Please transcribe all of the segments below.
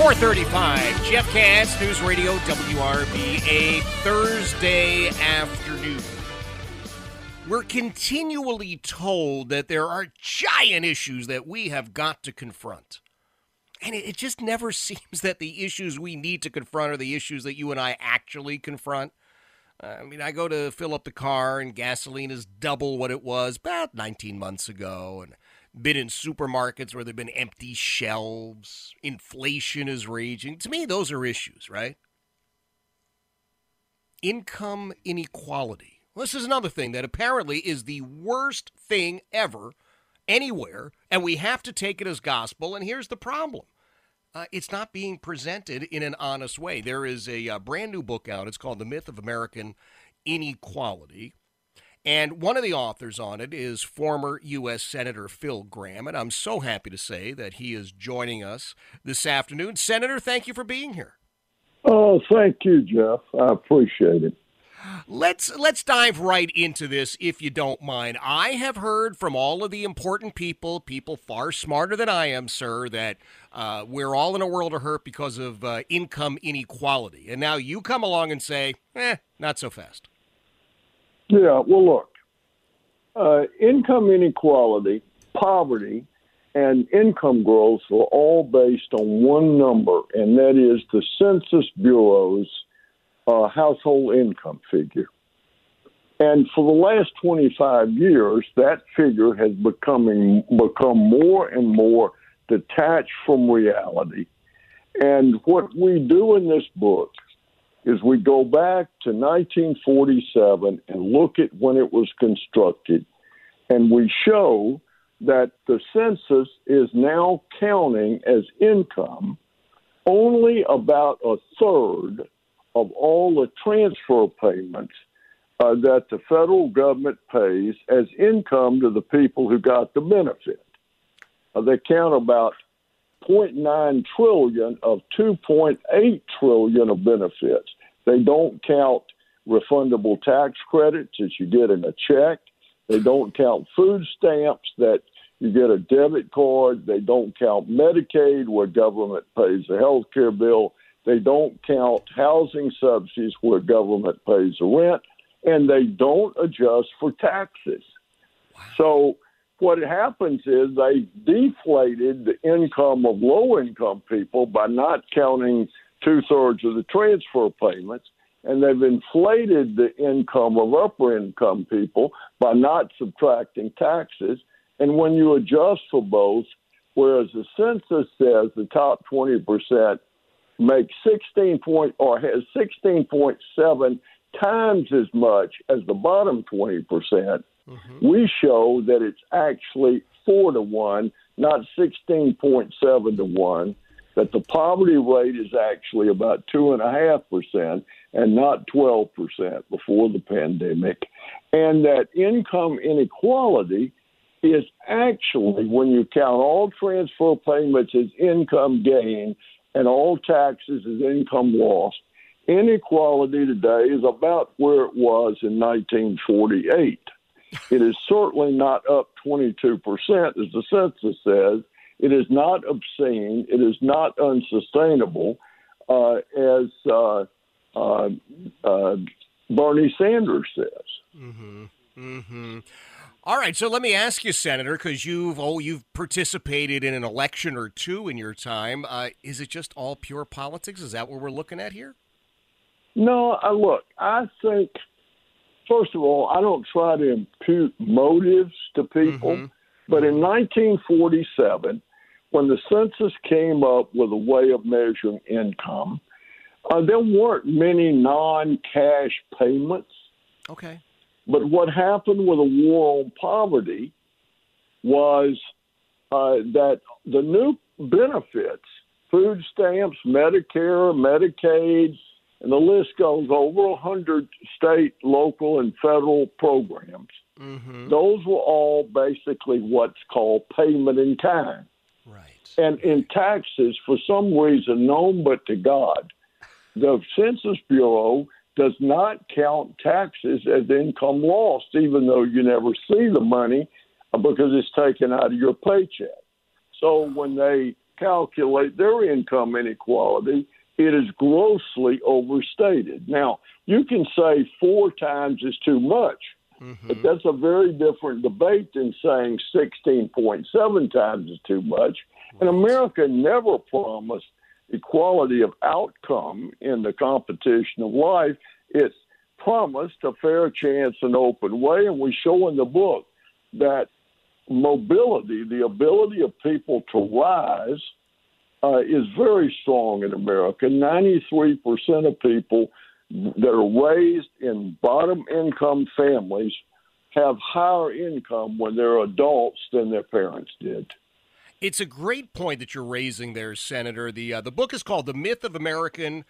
435, Jeff Katz, News Radio, WRVA, Thursday afternoon. We're continually told that there are giant issues that we have got to confront. And it, it just never seems that the issues we need to confront are the issues that you and I actually confront. Uh, I mean, I go to fill up the car and gasoline is double what it was about 19 months ago. And been in supermarkets where there have been empty shelves, inflation is raging. To me, those are issues, right? Income inequality. Well, this is another thing that apparently is the worst thing ever, anywhere, and we have to take it as gospel. And here's the problem uh, it's not being presented in an honest way. There is a, a uh, brand new book out. It's called The Myth of American Inequality. And one of the authors on it is former U.S. Senator Phil Gramm. And I'm so happy to say that he is joining us this afternoon. Senator, thank you for being here. Oh, thank you, Jeff. I appreciate it. Let's let's dive right into this if you don't mind. I have heard from all of the important people, people far smarter than I am, sir, that uh, we're all in a world of hurt because of uh, income inequality. And now you come along and say, "Eh, not so fast." Yeah, well, look, uh, income inequality, poverty, and income growth are all based on one number, and that is the Census Bureau's uh, household income figure. And for the last 25 years, that figure has becoming, become more and more detached from reality. And what we do in this book is we go back to 1947 and look at when it was constructed, and we show that the census is now counting as income only about a third of all the transfer payments uh, that the federal government pays as income to the people who got the benefit. Uh, they count about 0.9 trillion of 2.8 trillion of benefits. They don't count refundable tax credits that you get in a check. They don't count food stamps that you get a debit card. They don't count Medicaid where government pays the health care bill. They don't count housing subsidies where government pays the rent. And they don't adjust for taxes. Wow. So what happens is they deflated the income of low income people by not counting two thirds of the transfer payments, and they've inflated the income of upper income people by not subtracting taxes. And when you adjust for both, whereas the census says the top 20% make 16 point or has 16.7 times as much as the bottom 20%, mm-hmm. we show that it's actually four to one, not 16.7 to one. That the poverty rate is actually about two and a half percent and not 12 percent before the pandemic, and that income inequality is actually, when you count all transfer payments as income gain and all taxes as income lost, inequality today is about where it was in 1948. It is certainly not up 22%, as the census says. It is not obscene. It is not unsustainable, uh, as uh, uh, uh Bernie Sanders says. Mm-hmm. Mm-hmm. All right, so let me ask you, Senator, because you've oh you've participated in an election or two in your time. Uh, is it just all pure politics? Is that what we're looking at here? No, I look. I think first of all, I don't try to impute motives to people, mm-hmm. but in 1947, when the census came up with a way of measuring income, uh, there weren't many non-cash payments. Okay. But what happened with the war on poverty was uh, that the new benefits, food stamps, Medicare, Medicaid, and the list goes over a 100 state, local, and federal programs. Mm-hmm. Those were all basically what's called payment in kind. Right. And in taxes, for some reason known but to God, the Census Bureau does not count taxes as income lost, even though you never see the money uh, because it's taken out of your paycheck. So when they calculate their income inequality, it is grossly overstated. Now, you can say four times is too much, mm-hmm. but that's a very different debate than saying 16.7 times is too much. And America never promised equality of outcome in the competition of life. It's promised a fair chance and open way, and we show in the book that mobility, the ability of people to rise, uh, is very strong in America. 93% of people that are raised in bottom income families have higher income when they're adults than their parents did. It's a great point that you're raising there, Senator. The uh, the book is called "The Myth of American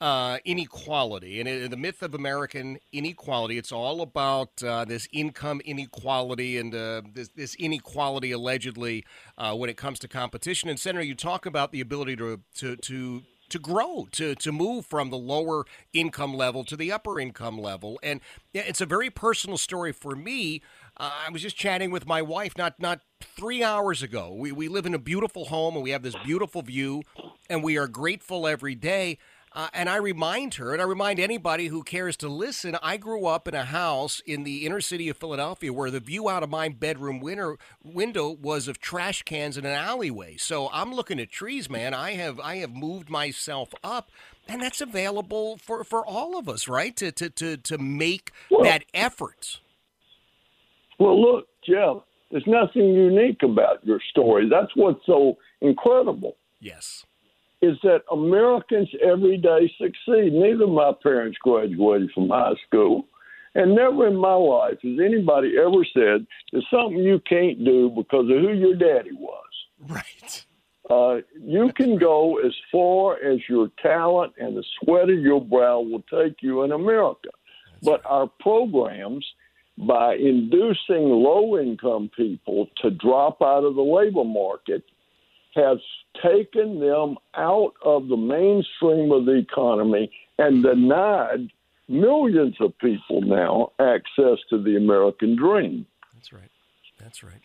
uh, Inequality," and it, the myth of American inequality. It's all about uh, this income inequality and uh, this, this, inequality allegedly uh, when it comes to competition. And Senator, you talk about the ability to to to to grow, to to move from the lower income level to the upper income level. And it's a very personal story for me. Uh, I was just chatting with my wife not not three hours ago. We we live in a beautiful home and we have this beautiful view, and we are grateful every day. Uh, and I remind her, and I remind anybody who cares to listen, I grew up in a house in the inner city of Philadelphia where the view out of my bedroom winter, window was of trash cans in an alleyway. So I'm looking at trees, man. I have I have moved myself up, and that's available for, for all of us, right? To to to, to make well, that effort. Well, look, Jeff, there's nothing unique about your story. That's what's so incredible. Yes. Is that Americans every day succeed. Neither of my parents graduated from high school. And never in my life has anybody ever said there's something you can't do because of who your daddy was. Right. Uh, you can go as far as your talent and the sweat of your brow will take you in America. That's but right. our programs by inducing low income people to drop out of the labor market has taken them out of the mainstream of the economy and denied millions of people now access to the American dream. That's right. That's right.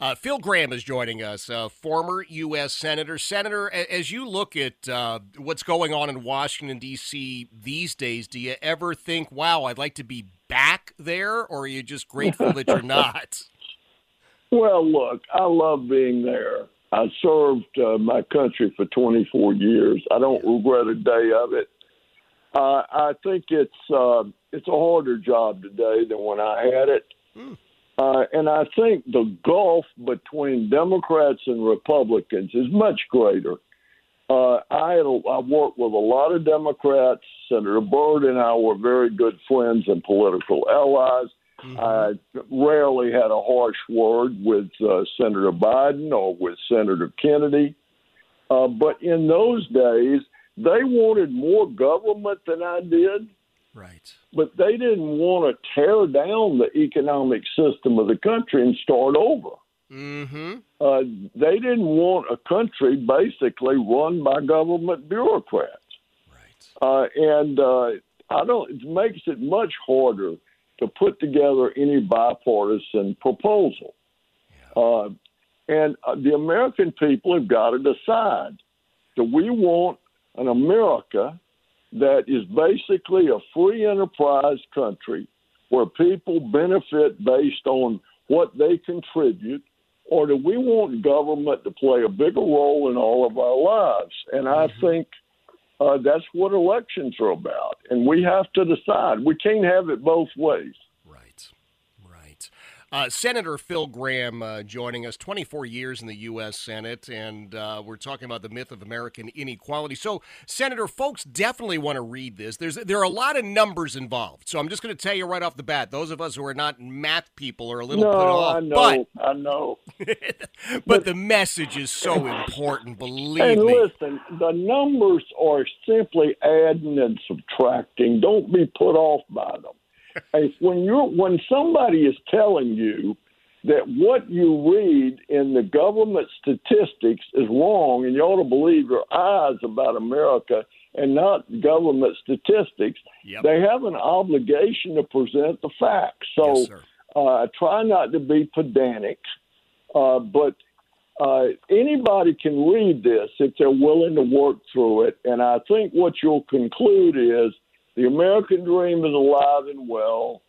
Uh, Phil Gramm is joining us, uh, former U.S. Senator. Senator, as you look at uh, what's going on in Washington, D.C. these days, do you ever think, wow, I'd like to be back there, or are you just grateful that you're not? Well, look, I love being there. I served uh, my country for 24 years. I don't regret a day of it. Uh, I think it's uh, it's a harder job today than when I had it. Hmm. Uh, and I think the gulf between Democrats and Republicans is much greater. Uh, I had a, I worked with a lot of Democrats. Senator Byrd and I were very good friends and political allies. Mm-hmm. I rarely had a harsh word with uh, Senator Biden or with Senator Kennedy. Uh, but in those days, they wanted more government than I did. Right. But they didn't want to tear down the economic system of the country and start over. Mm-hmm. Uh, they didn't want a country basically run by government bureaucrats. Right. Uh, and uh, I don't. It makes it much harder to put together any bipartisan proposal. Yeah. Uh, and uh, the American people have got to decide: Do we want an America that is basically a free enterprise country where people benefit based on what they contribute, or do we want government to play a bigger role in all of our lives? And I think uh, that's what elections are about. And we have to decide. We can't have it both ways. Uh, Senator Phil Gramm uh, joining us, 24 years in the U.S. Senate, and uh, we're talking about the myth of American inequality. So, Senator, folks definitely want to read this. There's there are a lot of numbers involved, so I'm just going to tell you right off the bat. Those of us who are not math people are a little no, put off. I know, but, I know. but the message is so important. Believe and me. listen, the numbers are simply adding and subtracting. Don't be put off by them. When you're when somebody is telling you that what you read in the government statistics is wrong and you ought to believe your eyes about America and not government statistics, Yep. they have an obligation to present the facts. So Yes, uh, try not to be pedantic, uh, but uh, anybody can read this if they're willing to work through it. And I think what you'll conclude is the American dream is alive and well.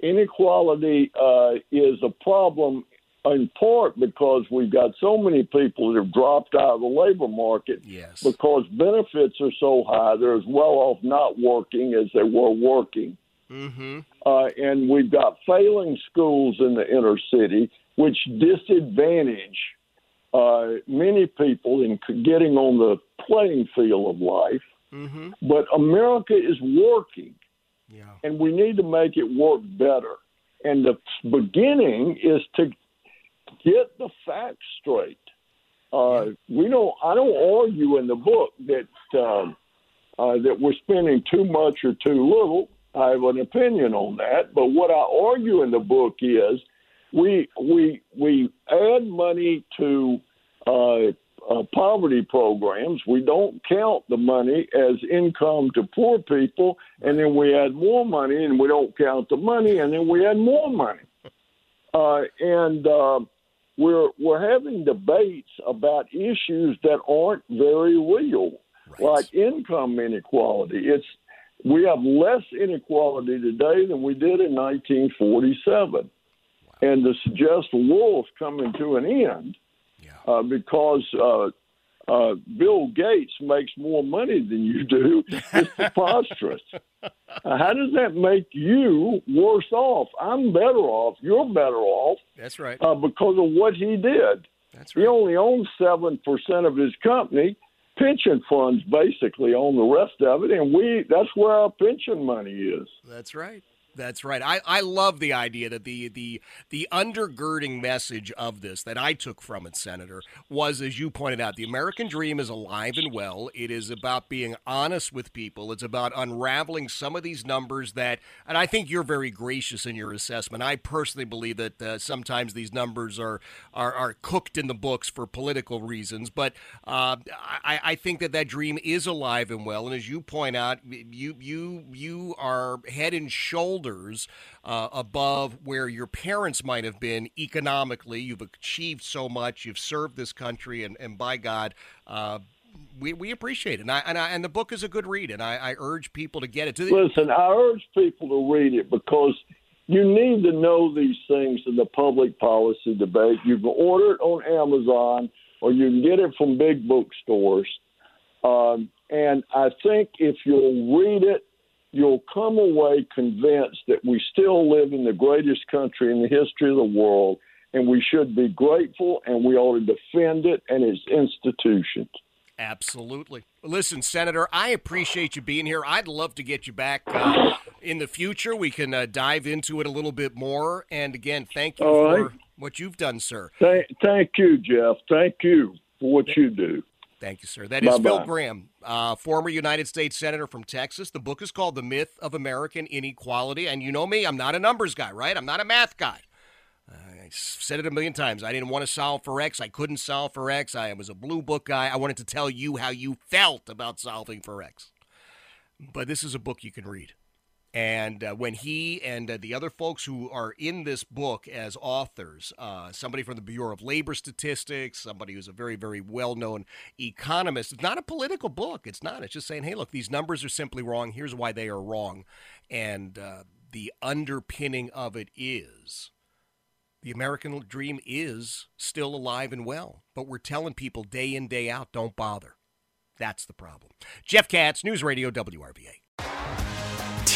Inequality uh, is a problem in part because we've got so many people that have dropped out of the labor market Yes. because benefits are so high. They're as well off not working as they were working. Mm-hmm. Uh, and we've got failing schools in the inner city, which disadvantage uh, many people in getting on the playing field of life. Mm-hmm. But America is working, Yeah. and we need to make it work better. And the beginning is to get the facts straight. Uh, we don't. I don't argue in the book that um, uh, that we're spending too much or too little. I have an opinion on that. But what I argue in the book is we we we add money to uh, uh, poverty programs. We don't count the money as income to poor people, and then we add more money, and we don't count the money, and then we add more money. Uh, and uh, we're we're having debates about issues that aren't very real, Right. like income inequality. It's we have less inequality today than we did in 1947, and to suggest the world's coming to an end. Uh, because uh, uh, Bill Gates makes more money than you do It's preposterous. Uh, How does that make you worse off? I'm better off. You're better off That's right. uh, because of what he did. That's right. He only owns seven percent of his company. Pension funds basically own the rest of it, and we—that's where our pension money is. That's right. That's right. I, I love the idea that the the the undergirding message of this that I took from it, Senator, was as you pointed out, the American dream is alive and well. It is about being honest with people. It's about unraveling some of these numbers that, and I think you're very gracious in your assessment. I personally believe that uh, sometimes these numbers are, are are cooked in the books for political reasons, but uh, I, I think that that dream is alive and well. And as you point out, you you you are head and shoulders uh, above where your parents might have been economically. You've achieved so much. You've served this country, and, and by God, uh, we, we appreciate it. And I, and I and the book is a good read, and I, I urge people to get it. Listen, I urge people to read it because you need to know these things in the public policy debate. You can order it on Amazon or you can get it from big bookstores. Um, and I think if you'll read it, you'll come away convinced that we still live in the greatest country in the history of the world, and we should be grateful and we ought to defend it and its institutions. Absolutely. Listen, Senator, I appreciate you being here. I'd love to get you back uh, in the future. We can uh, dive into it a little bit more. And again, thank you All for right. what you've done, sir. Thank, thank you, Jeff. Thank you for what you do. Thank you, sir. That is Phil Bye-bye. Gramm, uh, former United States Senator from Texas. The book is called The Myth of American Inequality. And you know me, I'm not a numbers guy, right? I'm not a math guy. I said it a million times. I didn't want to solve for X. I couldn't solve for X. I was a blue book guy. I wanted to tell you how you felt about solving for X. But this is a book you can read. And uh, when he and uh, the other folks who are in this book as authors, uh, somebody from the Bureau of Labor Statistics, somebody who's a very, very well known economist, it's not a political book. It's not. It's just saying, hey, look, these numbers are simply wrong. Here's why they are wrong. And uh, the underpinning of it is The American dream is still alive and well, but we're telling people day in, day out, don't bother. That's the problem. Jeff Katz, News Radio WRVA.